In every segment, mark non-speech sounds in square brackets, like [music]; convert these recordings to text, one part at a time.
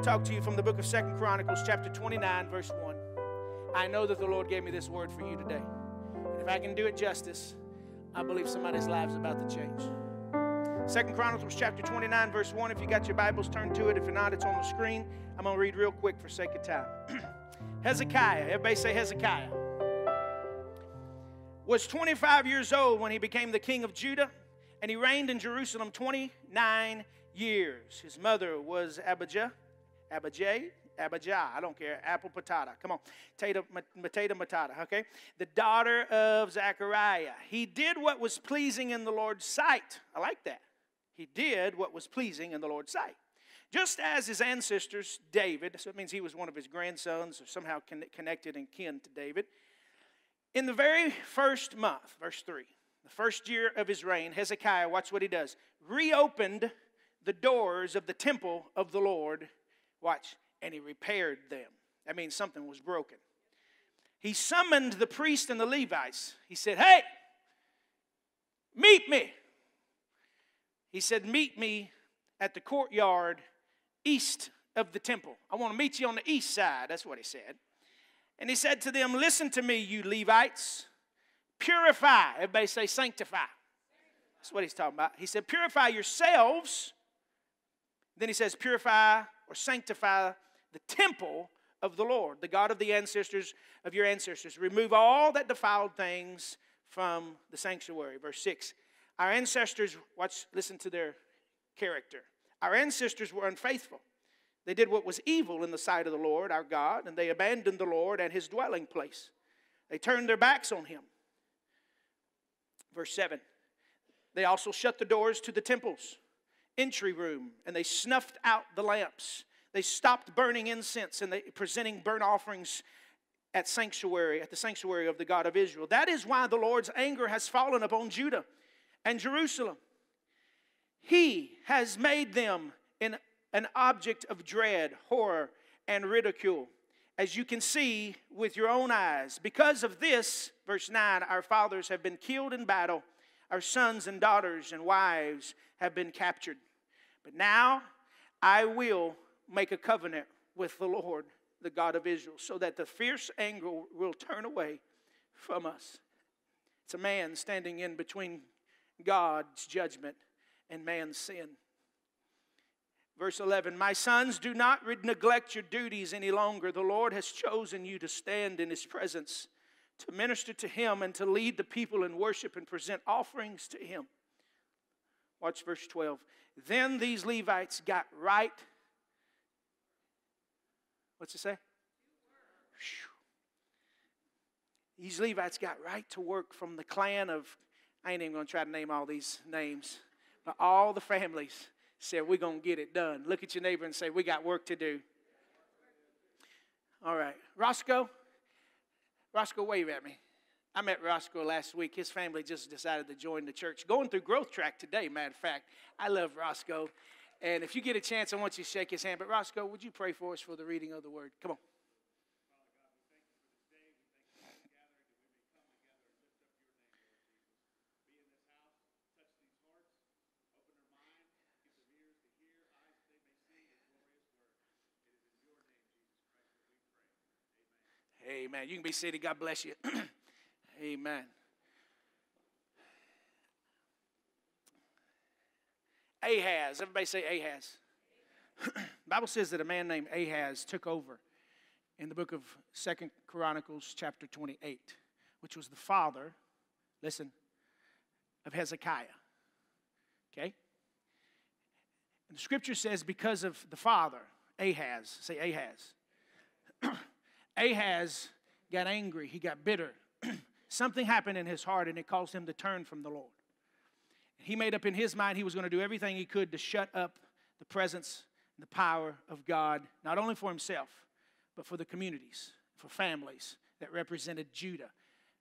to talk to you from the book of Second Chronicles, chapter 29, verse 1. I know that the Lord gave me this word for you today. And if I can do it justice, I believe somebody's life is about to change. Second Chronicles chapter 29, verse 1. If you got your Bibles, turn to it. If you're not, it's on the screen. I'm going to read real quick for sake of time. [clears throat] Hezekiah, everybody say Hezekiah, was 25 years old when he became the king of Judah, and he reigned in Jerusalem 29 years. His mother was Abijah, Abijah, Abijah, I don't care, apple patata. Come on, potato, potato matata, okay? The daughter of Zechariah. He did what was pleasing in the Lord's sight. I like that. He did what was pleasing in the Lord's sight. Just as his ancestors, David, so it means he was one of his grandsons or somehow connected and kin to David. In the very first month, verse 3, the first year of his reign, Hezekiah, watch what he does, reopened the doors of the temple of the Lord. Watch, and he repaired them. That means something was broken. He summoned the priest and the Levites. He said, Hey, meet me. He said, Meet me at the courtyard east of the temple. I want to meet you on the east side. That's what he said. And he said to them, Listen to me, you Levites. Purify. Everybody say sanctify. That's what he's talking about. He said, Purify yourselves. Then he says, Purify or sanctify the temple of the Lord, the God of the ancestors of your ancestors. Remove all that defiled things from the sanctuary. Verse 6. Our ancestors, watch, listen to their character. Our ancestors were unfaithful. They did what was evil in the sight of the Lord, our God, and they abandoned the Lord and his dwelling place. They turned their backs on him. Verse 7 They also shut the doors to the temple's entry room, and they snuffed out the lamps. They stopped burning incense and they presenting burnt offerings at sanctuary, at the sanctuary of the God of Israel. That is why the Lord's anger has fallen upon Judah and Jerusalem. He has made them an, an object of dread, horror, and ridicule, as you can see with your own eyes. Because of this, verse 9, our fathers have been killed in battle, our sons and daughters and wives have been captured. But now I will make a covenant with the Lord, the God of Israel, so that the fierce anger will turn away from us. It's a man standing in between God's judgment and man's sin. Verse 11 My sons, do not neglect your duties any longer. The Lord has chosen you to stand in his presence, to minister to him, and to lead the people in worship and present offerings to him. Watch verse 12. Then these Levites got right. What's it say? These Levites got right to work from the clan of I ain't even going to try to name all these names, but all the families said, We're going to get it done. Look at your neighbor and say, We got work to do. All right. Roscoe, Roscoe, wave at me. I met Roscoe last week. His family just decided to join the church. Going through Growth Track today, matter of fact. I love Roscoe. And if you get a chance, I want you to shake his hand. But Roscoe, would you pray for us for the reading of the word? Come on. Amen. You can be seated. God bless you. [clears throat] Amen. Ahaz. Everybody say Ahaz. [clears throat] Bible says that a man named Ahaz took over in the book of Second Chronicles chapter 28, which was the father, listen, of Hezekiah. Okay? And the scripture says because of the father, Ahaz, say Ahaz. [clears throat] Ahaz got angry, he got bitter. [clears throat] Something happened in his heart and it caused him to turn from the Lord. He made up in his mind he was going to do everything he could to shut up the presence and the power of God, not only for himself, but for the communities, for families that represented Judah.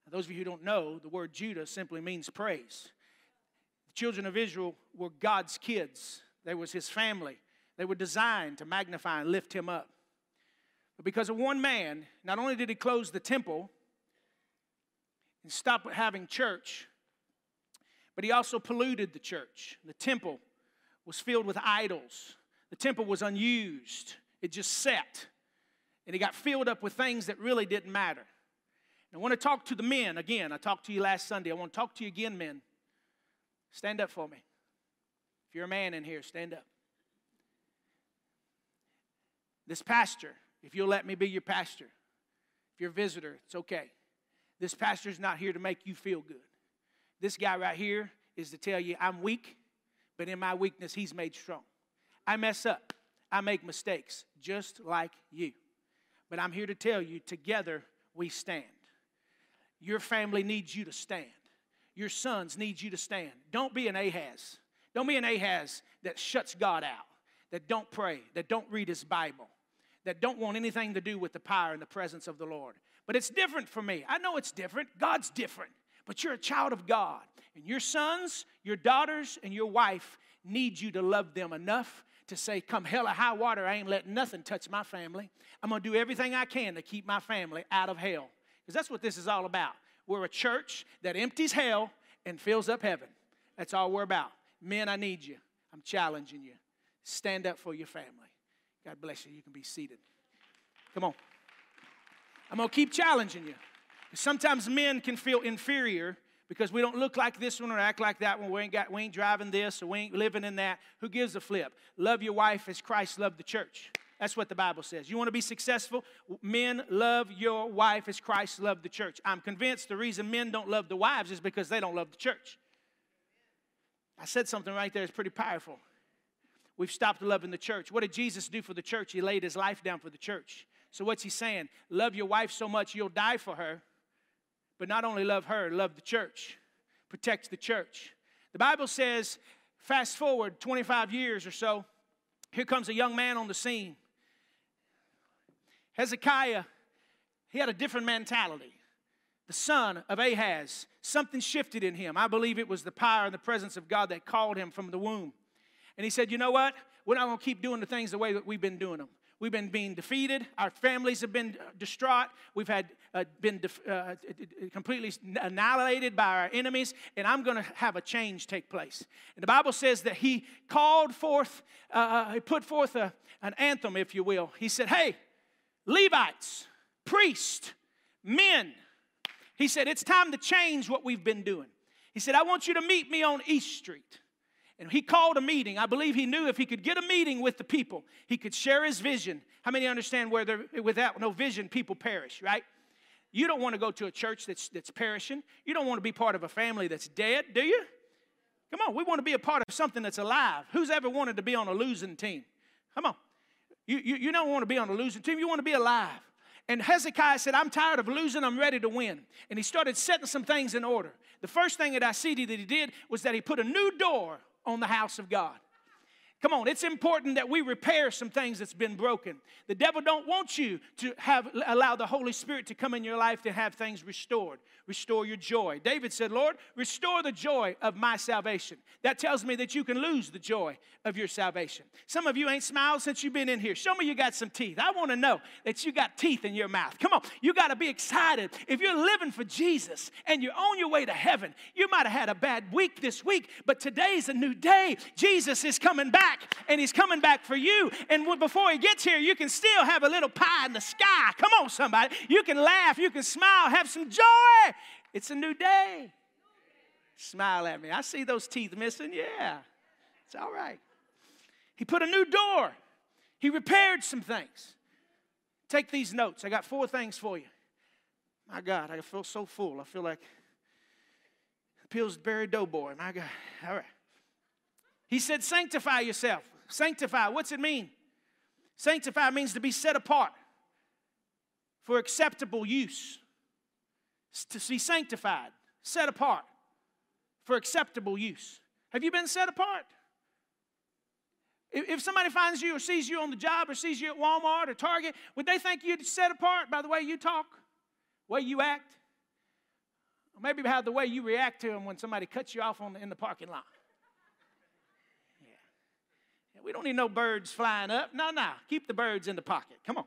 Now, those of you who don't know, the word Judah simply means praise. The children of Israel were God's kids, they was his family. They were designed to magnify and lift him up. But because of one man, not only did he close the temple and stop having church, but he also polluted the church. The temple was filled with idols, the temple was unused, It just set. And it got filled up with things that really didn't matter. And I want to talk to the men again. I talked to you last Sunday. I want to talk to you again, men. Stand up for me. If you're a man in here, stand up. This pastor, if you'll let me be your pastor, if you're a visitor, it's okay. This pastor's not here to make you feel good. This guy right here is to tell you, I'm weak, but in my weakness, he's made strong. I mess up, I make mistakes, just like you. But I'm here to tell you, together we stand. Your family needs you to stand. Your sons need you to stand. Don't be an Ahaz. Don't be an Ahaz that shuts God out, that don't pray, that don't read his Bible, that don't want anything to do with the power and the presence of the Lord. But it's different for me. I know it's different. God's different. But you're a child of God. And your sons, your daughters, and your wife need you to love them enough to say, Come hell or high water, I ain't letting nothing touch my family. I'm going to do everything I can to keep my family out of hell. Because that's what this is all about. We're a church that empties hell and fills up heaven. That's all we're about. Men, I need you. I'm challenging you. Stand up for your family. God bless you. You can be seated. Come on. I'm going to keep challenging you. Sometimes men can feel inferior because we don't look like this one or act like that one. We ain't, got, we ain't driving this or we ain't living in that. Who gives a flip? Love your wife as Christ loved the church. That's what the Bible says. You want to be successful? Men, love your wife as Christ loved the church. I'm convinced the reason men don't love the wives is because they don't love the church. I said something right there that's pretty powerful. We've stopped loving the church. What did Jesus do for the church? He laid his life down for the church. So, what's he saying? Love your wife so much you'll die for her, but not only love her, love the church, protect the church. The Bible says, fast forward 25 years or so, here comes a young man on the scene. Hezekiah, he had a different mentality. The son of Ahaz, something shifted in him. I believe it was the power and the presence of God that called him from the womb. And he said, You know what? We're not going to keep doing the things the way that we've been doing them. We've been being defeated. Our families have been uh, distraught. We've had uh, been def- uh, completely annihilated by our enemies, and I'm going to have a change take place. And the Bible says that he called forth, uh, uh, he put forth a, an anthem, if you will. He said, "Hey, Levites, priests, men." He said, "It's time to change what we've been doing." He said, "I want you to meet me on East Street." And he called a meeting. I believe he knew if he could get a meeting with the people, he could share his vision. How many understand where without no vision, people perish, right? You don't want to go to a church that's, that's perishing. You don't want to be part of a family that's dead, do you? Come on, we want to be a part of something that's alive. Who's ever wanted to be on a losing team? Come on. You, you, you don't want to be on a losing team, you want to be alive. And Hezekiah said, I'm tired of losing, I'm ready to win. And he started setting some things in order. The first thing that I see that he did was that he put a new door on the house of God. Come on, it's important that we repair some things that's been broken. The devil don't want you to have allow the Holy Spirit to come in your life to have things restored. Restore your joy. David said, "Lord, restore the joy of my salvation." That tells me that you can lose the joy of your salvation. Some of you ain't smiled since you've been in here. Show me you got some teeth. I want to know that you got teeth in your mouth. Come on, you got to be excited. If you're living for Jesus and you're on your way to heaven, you might have had a bad week this week, but today's a new day. Jesus is coming back back, and He's coming back for you. And before He gets here, you can still have a little pie in the sky. Come on, somebody. You can laugh, you can smile, have some joy. It's a new day. Smile at me. I see those teeth missing. Yeah, it's all right. He put a new door, He repaired some things. Take these notes. I got four things for you. My God, I feel so full. I feel like Pillsbury Doughboy. My God. All right. He said, Sanctify yourself. Sanctify, what's it mean? Sanctify means to be set apart for acceptable use. To be sanctified, set apart for acceptable use. Have you been set apart? If somebody finds you or sees you on the job or sees you at Walmart or Target, would they think you're set apart by the way you talk, way you act? Or maybe by the way you react to them when somebody cuts you off on the, in the parking lot? We don't need no birds flying up. No, no. Keep the birds in the pocket. Come on.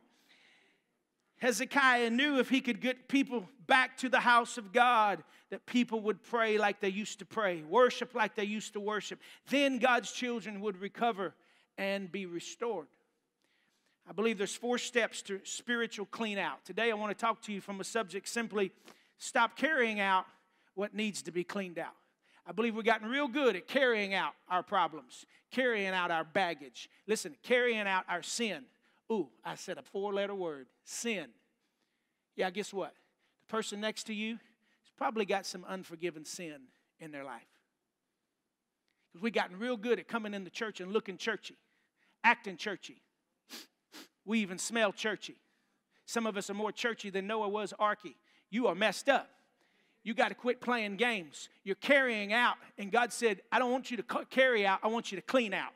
Hezekiah knew if he could get people back to the house of God, that people would pray like they used to pray, worship like they used to worship. Then God's children would recover and be restored. I believe there's four steps to spiritual clean out. Today I want to talk to you from a subject simply stop carrying out what needs to be cleaned out. I believe we've gotten real good at carrying out our problems, carrying out our baggage. Listen, carrying out our sin. Ooh, I said a four letter word sin. Yeah, guess what? The person next to you has probably got some unforgiven sin in their life. Because we've gotten real good at coming in the church and looking churchy, acting churchy. We even smell churchy. Some of us are more churchy than Noah was arky. You are messed up. You got to quit playing games. You're carrying out. And God said, I don't want you to carry out, I want you to clean out.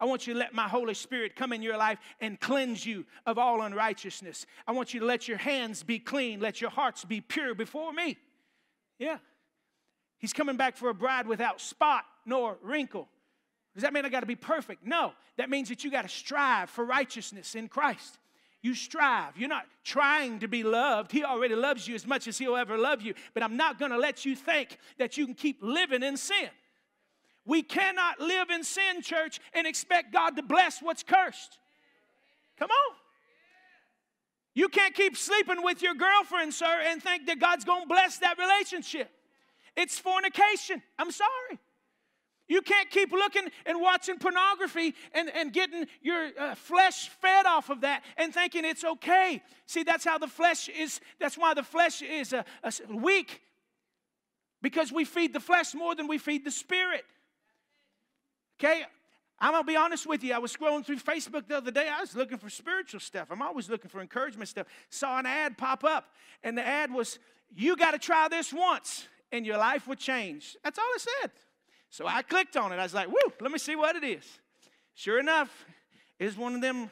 I want you to let my Holy Spirit come in your life and cleanse you of all unrighteousness. I want you to let your hands be clean, let your hearts be pure before me. Yeah. He's coming back for a bride without spot nor wrinkle. Does that mean I got to be perfect? No. That means that you got to strive for righteousness in Christ. You strive. You're not trying to be loved. He already loves you as much as He'll ever love you. But I'm not going to let you think that you can keep living in sin. We cannot live in sin, church, and expect God to bless what's cursed. Come on. You can't keep sleeping with your girlfriend, sir, and think that God's going to bless that relationship. It's fornication. I'm sorry. You can't keep looking and watching pornography and, and getting your uh, flesh fed off of that and thinking it's okay. See, that's how the flesh is, that's why the flesh is uh, uh, weak because we feed the flesh more than we feed the spirit. Okay? I'm gonna be honest with you. I was scrolling through Facebook the other day. I was looking for spiritual stuff. I'm always looking for encouragement stuff. Saw an ad pop up, and the ad was, You got to try this once, and your life would change. That's all it said. So I clicked on it. I was like, whoo, let me see what it is. Sure enough, it's one of them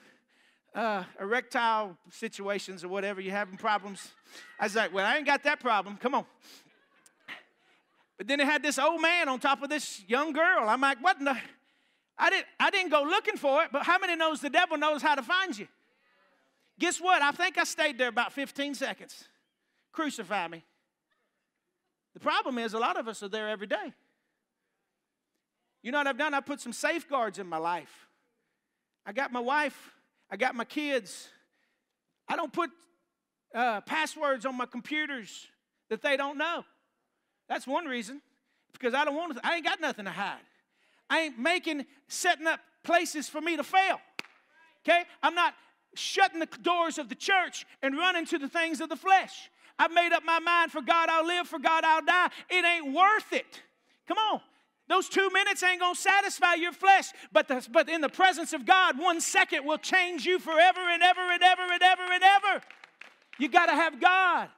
uh, erectile situations or whatever, you're having problems. I was like, well, I ain't got that problem. Come on. But then it had this old man on top of this young girl. I'm like, what the? I didn't, I didn't go looking for it, but how many knows the devil knows how to find you? Guess what? I think I stayed there about 15 seconds. Crucify me. The problem is, a lot of us are there every day. You know what I've done? I put some safeguards in my life. I got my wife, I got my kids. I don't put uh, passwords on my computers that they don't know. That's one reason. Because I don't want to, I ain't got nothing to hide. I ain't making, setting up places for me to fail. Okay? I'm not shutting the doors of the church and running to the things of the flesh. I've made up my mind for God I'll live, for God I'll die. It ain't worth it. Come on. Those two minutes ain't gonna satisfy your flesh, but, the, but in the presence of God, one second will change you forever and ever and ever and ever and ever. You gotta have God.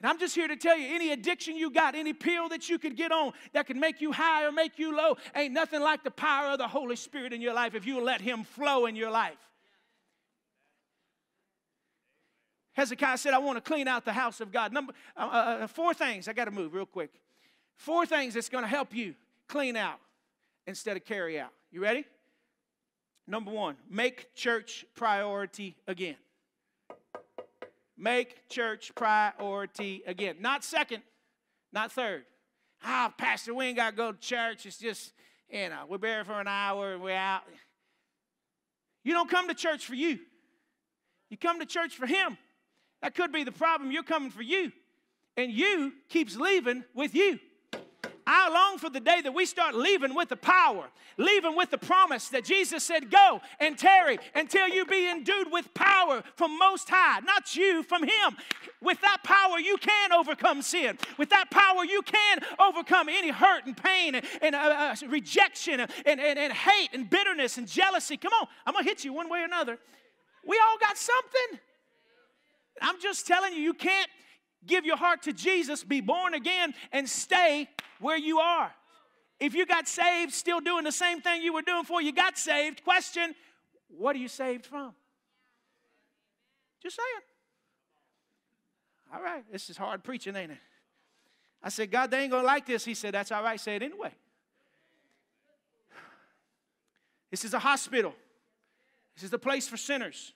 And I'm just here to tell you any addiction you got, any pill that you could get on that can make you high or make you low, ain't nothing like the power of the Holy Spirit in your life if you let Him flow in your life. Hezekiah said, I want to clean out the house of God. Number uh, uh, uh four things. I got to move real quick. Four things that's going to help you clean out instead of carry out. You ready? Number one, make church priority again. Make church priority again. Not second, not third. Ah, Pastor, we ain't got to go to church. It's just, you know, we're there for an hour and we're out. You don't come to church for you, you come to church for Him. That could be the problem. You're coming for you, and you keeps leaving with you. I long for the day that we start leaving with the power, leaving with the promise that Jesus said, Go and tarry until you be endued with power from Most High, not you, from Him. With that power, you can overcome sin. With that power, you can overcome any hurt and pain and, and uh, uh, rejection and, and, and hate and bitterness and jealousy. Come on, I'm gonna hit you one way or another. We all got something. I'm just telling you, you can't give your heart to Jesus, be born again, and stay where you are. If you got saved, still doing the same thing you were doing before you got saved, question what are you saved from? Just saying. All right, this is hard preaching, ain't it? I said, God, they ain't gonna like this. He said, That's all right, say it anyway. This is a hospital. This is a place for sinners.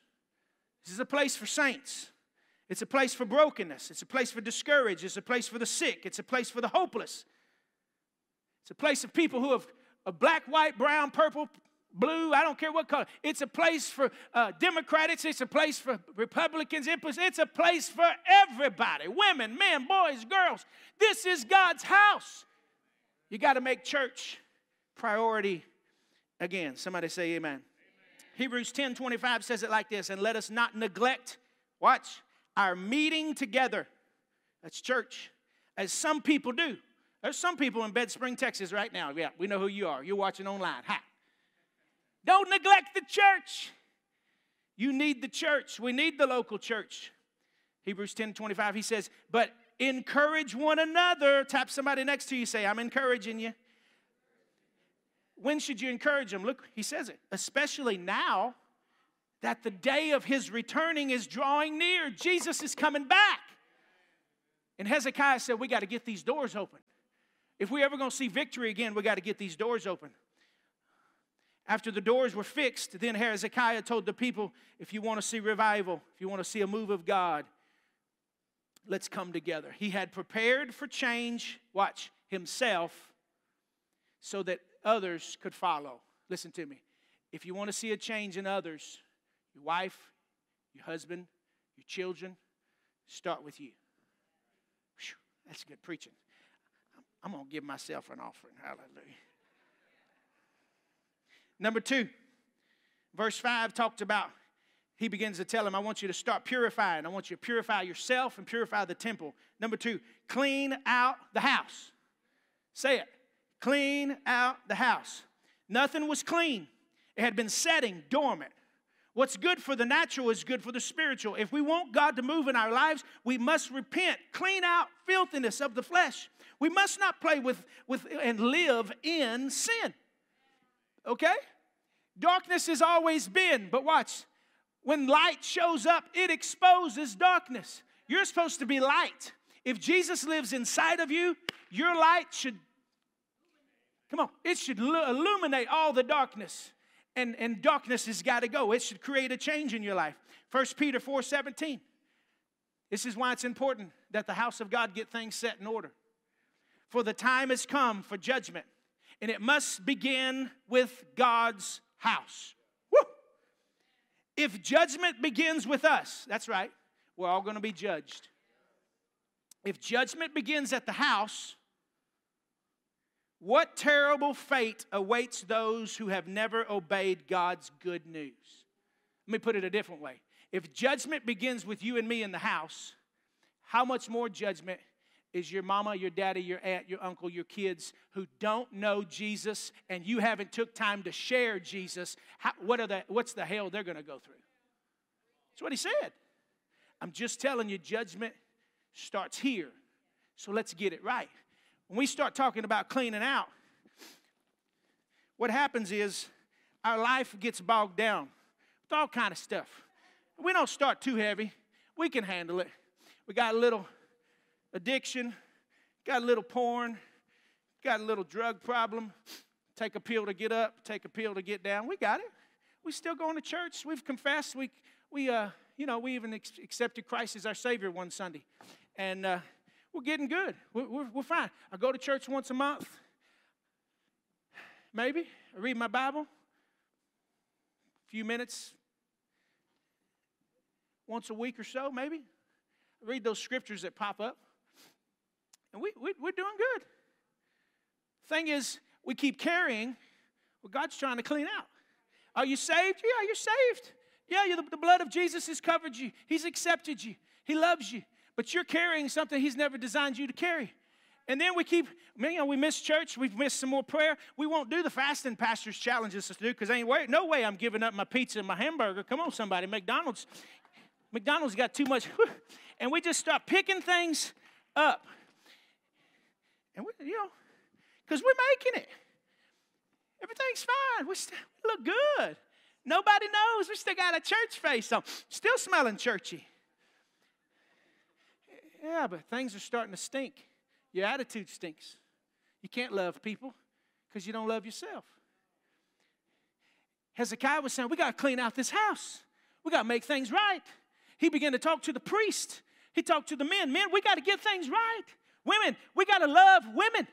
This is a place for saints. It's a place for brokenness. It's a place for discouraged. It's a place for the sick. It's a place for the hopeless. It's a place of people who have a black, white, brown, purple, blue, I don't care what color. It's a place for uh, Democrats, it's a place for Republicans, it's a place for everybody women, men, boys, girls. This is God's house. You got to make church priority again. Somebody say amen. amen. Hebrews 10 25 says it like this and let us not neglect, watch, our meeting together. That's church, as some people do. There's some people in Big Spring, Texas right now. Yeah, we know who you are. You're watching online. Hi. Don't neglect the church. You need the church. We need the local church. Hebrews 10 25, he says, but encourage one another. Tap somebody next to you, say, I'm encouraging you. When should you encourage them? Look, he says it, especially now that the day of his returning is drawing near. Jesus is coming back. And Hezekiah said, We got to get these doors open. If we ever going to see victory again, we got to get these doors open. After the doors were fixed, then Hezekiah told the people, if you want to see revival, if you want to see a move of God, let's come together. He had prepared for change, watch, himself, so that others could follow. Listen to me. If you want to see a change in others, your wife, your husband, your children, start with you. Whew, that's good preaching. I'm going to give myself an offering. Hallelujah. Number two, verse 5 talked about, he begins to tell him, I want you to start purifying. I want you to purify yourself and purify the temple. Number two, clean out the house. Say it. Clean out the house. Nothing was clean, it had been setting dormant. What's good for the natural is good for the spiritual. If we want God to move in our lives, we must repent, clean out filthiness of the flesh. We must not play with, with and live in sin. Okay? Darkness has always been, but watch. When light shows up, it exposes darkness. You're supposed to be light. If Jesus lives inside of you, your light should, come on, it should illuminate all the darkness. And, and darkness has got to go. It should create a change in your life. 1 Peter 4 17. This is why it's important that the house of God get things set in order. For the time has come for judgment, and it must begin with God's house. Woo! If judgment begins with us, that's right, we're all going to be judged. If judgment begins at the house, what terrible fate awaits those who have never obeyed God's good news? Let me put it a different way. If judgment begins with you and me in the house, how much more judgment is your mama, your daddy, your aunt, your uncle, your kids who don't know Jesus and you haven't took time to share Jesus, how, what are the, what's the hell they're going to go through? That's what he said. I'm just telling you, judgment starts here. So let's get it right. When we start talking about cleaning out, what happens is our life gets bogged down with all kind of stuff. We don't start too heavy. We can handle it. We got a little addiction, got a little porn, got a little drug problem, take a pill to get up, take a pill to get down. We got it. We still going to church. We've confessed. We, we uh, you know, we even accepted Christ as our Savior one Sunday. And uh, we're getting good. We're, we're, we're fine. I go to church once a month, maybe. I read my Bible, a few minutes, once a week or so, maybe. I read those scriptures that pop up. And we, we, we're doing good. Thing is, we keep carrying what God's trying to clean out. Are you saved? Yeah, you're saved. Yeah, the, the blood of Jesus has covered you, He's accepted you, He loves you. But you're carrying something He's never designed you to carry. And then we keep, you know, we miss church. We've missed some more prayer. We won't do the fasting pastors challenges us to do because ain't way, no way I'm giving up my pizza and my hamburger. Come on, somebody. McDonald's, McDonald's got too much. And we just start picking things up. And we, you know, because we're making it. Everything's fine. We, still, we look good. Nobody knows. We still got a church face on. Still smelling churchy. Yeah, but things are starting to stink. Your attitude stinks. You can't love people because you don't love yourself. Hezekiah was saying, We got to clean out this house. We got to make things right. He began to talk to the priest. He talked to the men. Men, we got to get things right. Women, we got to love women.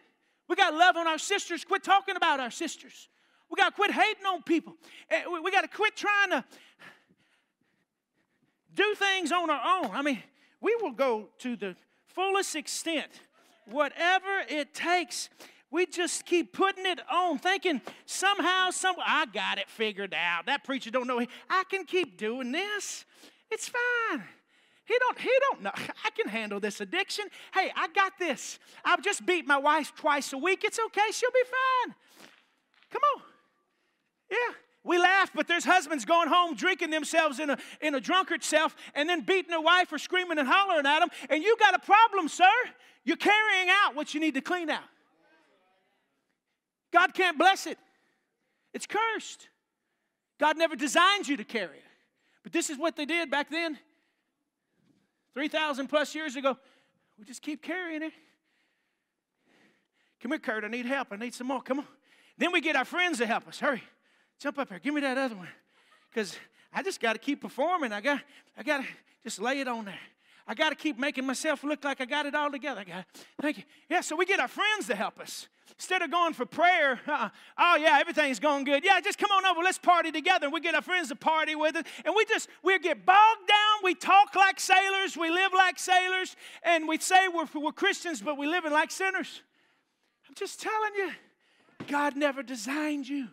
We got to love on our sisters. Quit talking about our sisters. We got to quit hating on people. Eh, we got to quit trying to do things on our own. I mean, we will go to the fullest extent, whatever it takes. We just keep putting it on, thinking somehow, some I got it figured out. That preacher don't know. I can keep doing this. It's fine. He don't, he don't know. [laughs] I can handle this addiction. Hey, I got this. I've just beat my wife twice a week. It's okay. She'll be fine. Come on. Yeah. We laugh, but there's husbands going home drinking themselves in a, in a drunkard self and then beating their wife or screaming and hollering at them. And you got a problem, sir. You're carrying out what you need to clean out. God can't bless it, it's cursed. God never designed you to carry it. But this is what they did back then. 3,000 plus years ago. We just keep carrying it. Come here, Kurt. I need help. I need some more. Come on. Then we get our friends to help us. Hurry. Jump up here. Give me that other one. Because I just got to keep performing. I got, I got to just lay it on there. I got to keep making myself look like I got it all together. I got, thank you. Yeah, so we get our friends to help us. Instead of going for prayer, uh, oh yeah, everything's going good. Yeah, just come on over, let's party together. And we get our friends to party with us. And we just, we get bogged down. We talk like sailors. We live like sailors. And we say we're, we're Christians, but we live in like sinners. I'm just telling you, God never designed you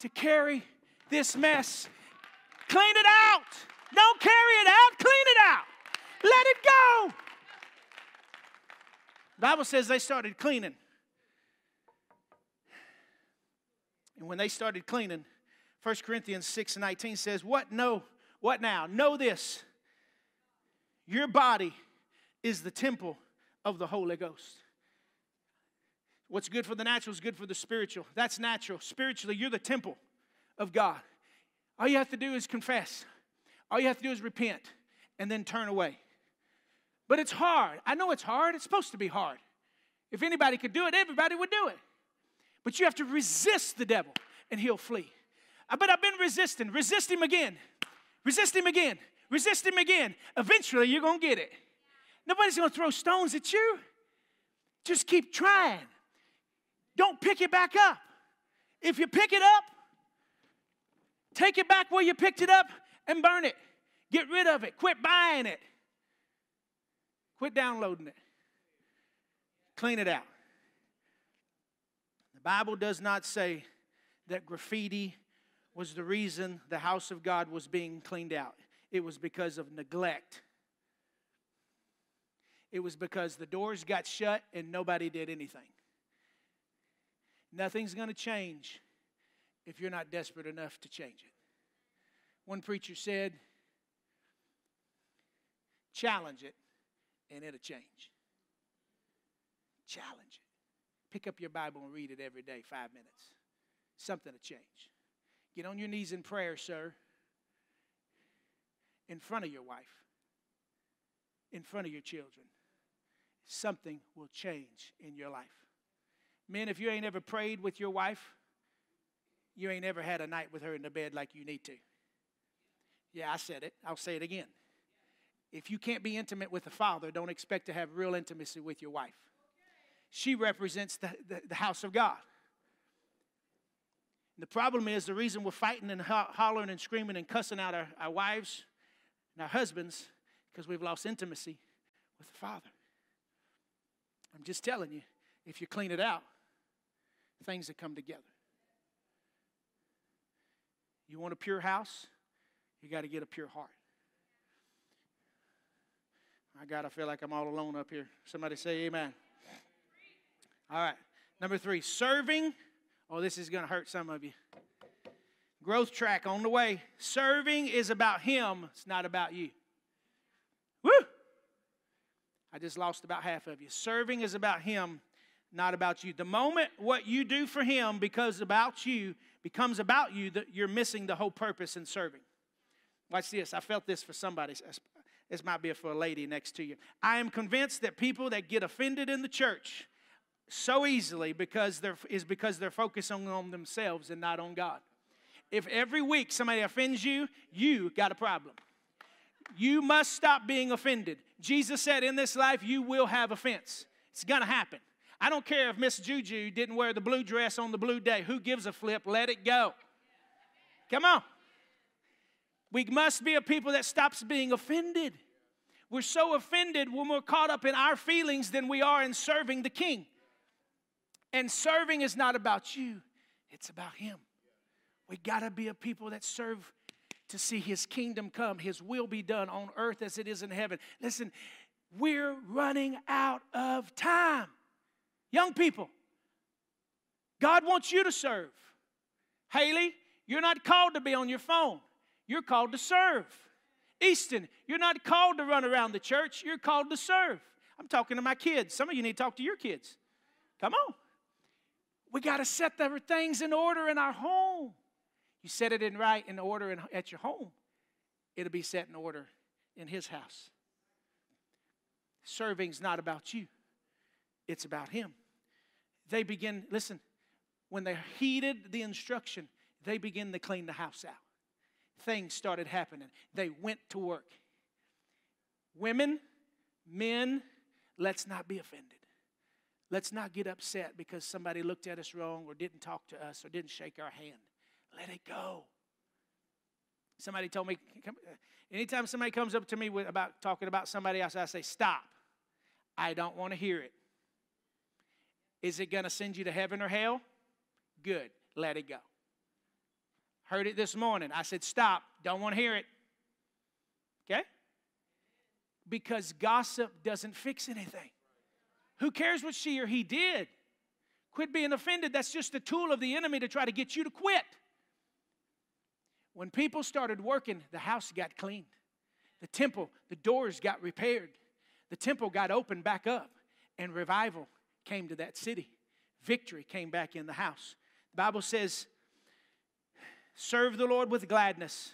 to carry this mess. Clean it out. Don't carry it out, clean it out. Let it go. Bible says they started cleaning. And when they started cleaning, 1 Corinthians 6 and 19 says, What no, what now? Know this. Your body is the temple of the Holy Ghost. What's good for the natural is good for the spiritual. That's natural. Spiritually, you're the temple of God. All you have to do is confess. All you have to do is repent and then turn away. But it's hard. I know it's hard. It's supposed to be hard. If anybody could do it, everybody would do it. But you have to resist the devil and he'll flee. Uh, but I've been resisting. Resist him again. Resist him again. Resist him again. Eventually, you're going to get it. Nobody's going to throw stones at you. Just keep trying. Don't pick it back up. If you pick it up, take it back where you picked it up and burn it. Get rid of it. Quit buying it. Quit downloading it. Clean it out. The Bible does not say that graffiti was the reason the house of God was being cleaned out. It was because of neglect. It was because the doors got shut and nobody did anything. Nothing's going to change if you're not desperate enough to change it. One preacher said, challenge it and it'll change. Challenge it. Pick up your Bible and read it every day, five minutes. Something to change. Get on your knees in prayer, sir, in front of your wife, in front of your children. Something will change in your life. Men, if you ain't ever prayed with your wife, you ain't ever had a night with her in the bed like you need to. Yeah, I said it. I'll say it again. If you can't be intimate with the father, don't expect to have real intimacy with your wife. She represents the, the, the house of God. And the problem is the reason we're fighting and ho- hollering and screaming and cussing out our, our wives and our husbands because we've lost intimacy with the Father. I'm just telling you, if you clean it out, things that come together. You want a pure house? You got to get a pure heart. I got to feel like I'm all alone up here. Somebody say amen. All right. Number three, serving. Oh, this is going to hurt some of you. Growth track on the way. Serving is about Him, it's not about you. Woo! I just lost about half of you. Serving is about Him, not about you. The moment what you do for Him because about you becomes about you, that you're missing the whole purpose in serving. Watch this. I felt this for somebody. This might be for a lady next to you. I am convinced that people that get offended in the church so easily because they're, is because they're focusing on themselves and not on God. If every week somebody offends you, you got a problem. You must stop being offended. Jesus said, In this life, you will have offense. It's going to happen. I don't care if Miss Juju didn't wear the blue dress on the blue day. Who gives a flip? Let it go. Come on. We must be a people that stops being offended. We're so offended when we're more caught up in our feelings than we are in serving the King. And serving is not about you, it's about Him. We got to be a people that serve to see His kingdom come, His will be done on earth as it is in heaven. Listen, we're running out of time. Young people, God wants you to serve. Haley, you're not called to be on your phone, you're called to serve. Easton, you're not called to run around the church, you're called to serve. I'm talking to my kids. Some of you need to talk to your kids. Come on. We got to set the things in order in our home. You set it in right in order in, at your home, it'll be set in order in His house. Serving's not about you, it's about Him. They begin, listen, when they heeded the instruction, they begin to clean the house out. Things started happening. They went to work. Women, men, let's not be offended. Let's not get upset because somebody looked at us wrong or didn't talk to us or didn't shake our hand. Let it go. Somebody told me, anytime somebody comes up to me with, about talking about somebody else, I say, stop. I don't want to hear it. Is it going to send you to heaven or hell? Good. Let it go. Heard it this morning. I said, stop. Don't want to hear it. Okay? Because gossip doesn't fix anything. Who cares what she or he did? Quit being offended. That's just a tool of the enemy to try to get you to quit. When people started working, the house got cleaned. The temple, the doors got repaired. The temple got opened back up, and revival came to that city. Victory came back in the house. The Bible says, Serve the Lord with gladness,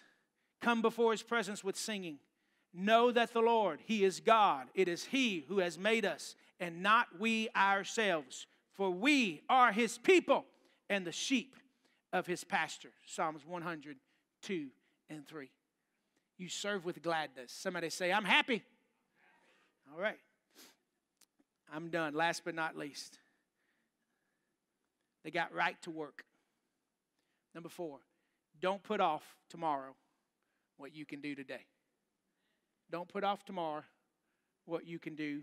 come before his presence with singing. Know that the Lord, he is God. It is he who has made us, and not we ourselves. For we are his people and the sheep of his pasture. Psalms 102 and 3. You serve with gladness. Somebody say, I'm happy. All right. I'm done. Last but not least, they got right to work. Number four, don't put off tomorrow what you can do today. Don't put off tomorrow what you can do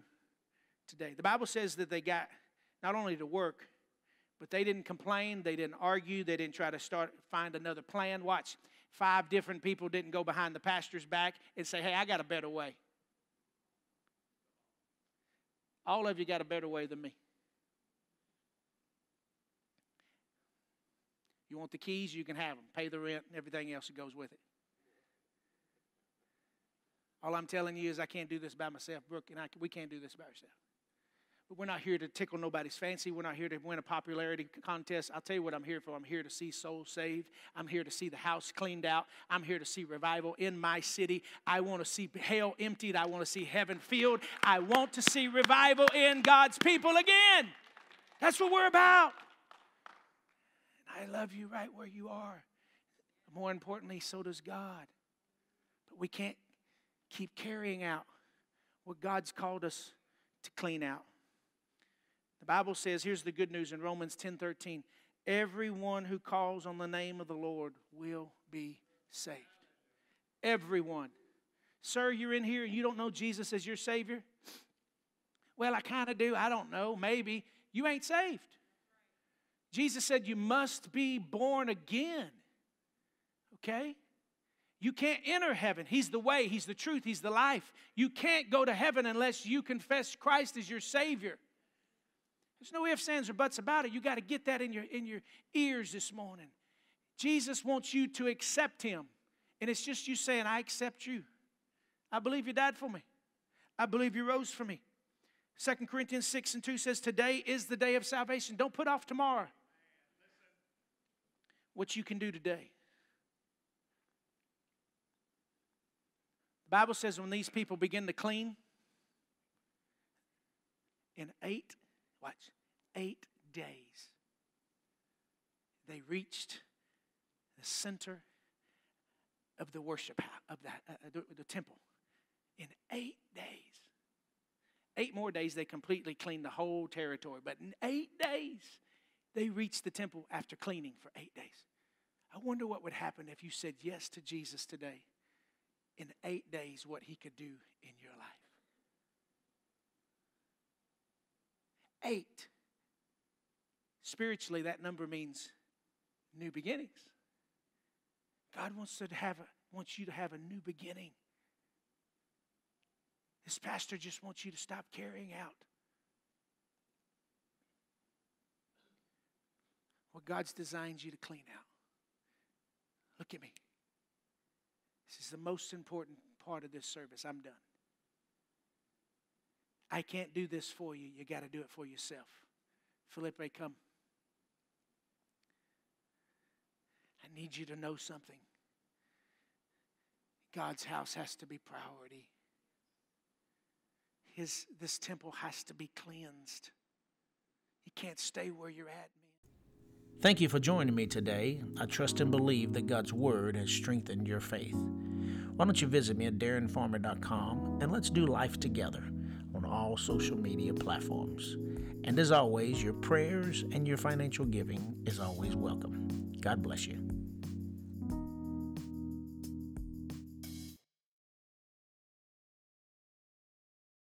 today. The Bible says that they got not only to work, but they didn't complain, they didn't argue, they didn't try to start find another plan. Watch, five different people didn't go behind the pastor's back and say, "Hey, I got a better way." All of you got a better way than me. You want the keys, you can have them. Pay the rent and everything else that goes with it. All I'm telling you is I can't do this by myself. Brooke and I, we can't do this by ourselves. We're not here to tickle nobody's fancy. We're not here to win a popularity contest. I'll tell you what I'm here for. I'm here to see souls saved. I'm here to see the house cleaned out. I'm here to see revival in my city. I want to see hell emptied. I want to see heaven filled. I want to see revival in God's people again. That's what we're about. And I love you right where you are. More importantly, so does God. But we can't keep carrying out what God's called us to clean out. The Bible says, here's the good news in Romans 10 13. Everyone who calls on the name of the Lord will be saved. Everyone. Sir, you're in here and you don't know Jesus as your Savior? Well, I kind of do. I don't know. Maybe. You ain't saved. Jesus said you must be born again. Okay? You can't enter heaven. He's the way, He's the truth, He's the life. You can't go to heaven unless you confess Christ as your Savior. There's no ifs, ands, or buts about it. You got to get that in your, in your ears this morning. Jesus wants you to accept him. And it's just you saying, I accept you. I believe you died for me. I believe you rose for me. 2 Corinthians 6 and 2 says, Today is the day of salvation. Don't put off tomorrow what you can do today. The Bible says when these people begin to clean, in eight Watch. Eight days. They reached the center of the worship of that uh, the, the temple in eight days. eight more days, they completely cleaned the whole territory. But in eight days, they reached the temple after cleaning for eight days. I wonder what would happen if you said yes to Jesus today in eight days, what he could do in your life. Eight. Spiritually, that number means new beginnings. God wants to have a, wants you to have a new beginning. This pastor just wants you to stop carrying out what God's designed you to clean out. Look at me. This is the most important part of this service. I'm done. I can't do this for you. You got to do it for yourself. Felipe, come. I need you to know something. God's house has to be priority. His, this temple has to be cleansed. You can't stay where you're at, man. Thank you for joining me today. I trust and believe that God's Word has strengthened your faith. Why don't you visit me at darrenfarmer.com and let's do life together all social media platforms. And as always, your prayers and your financial giving is always welcome. God bless you.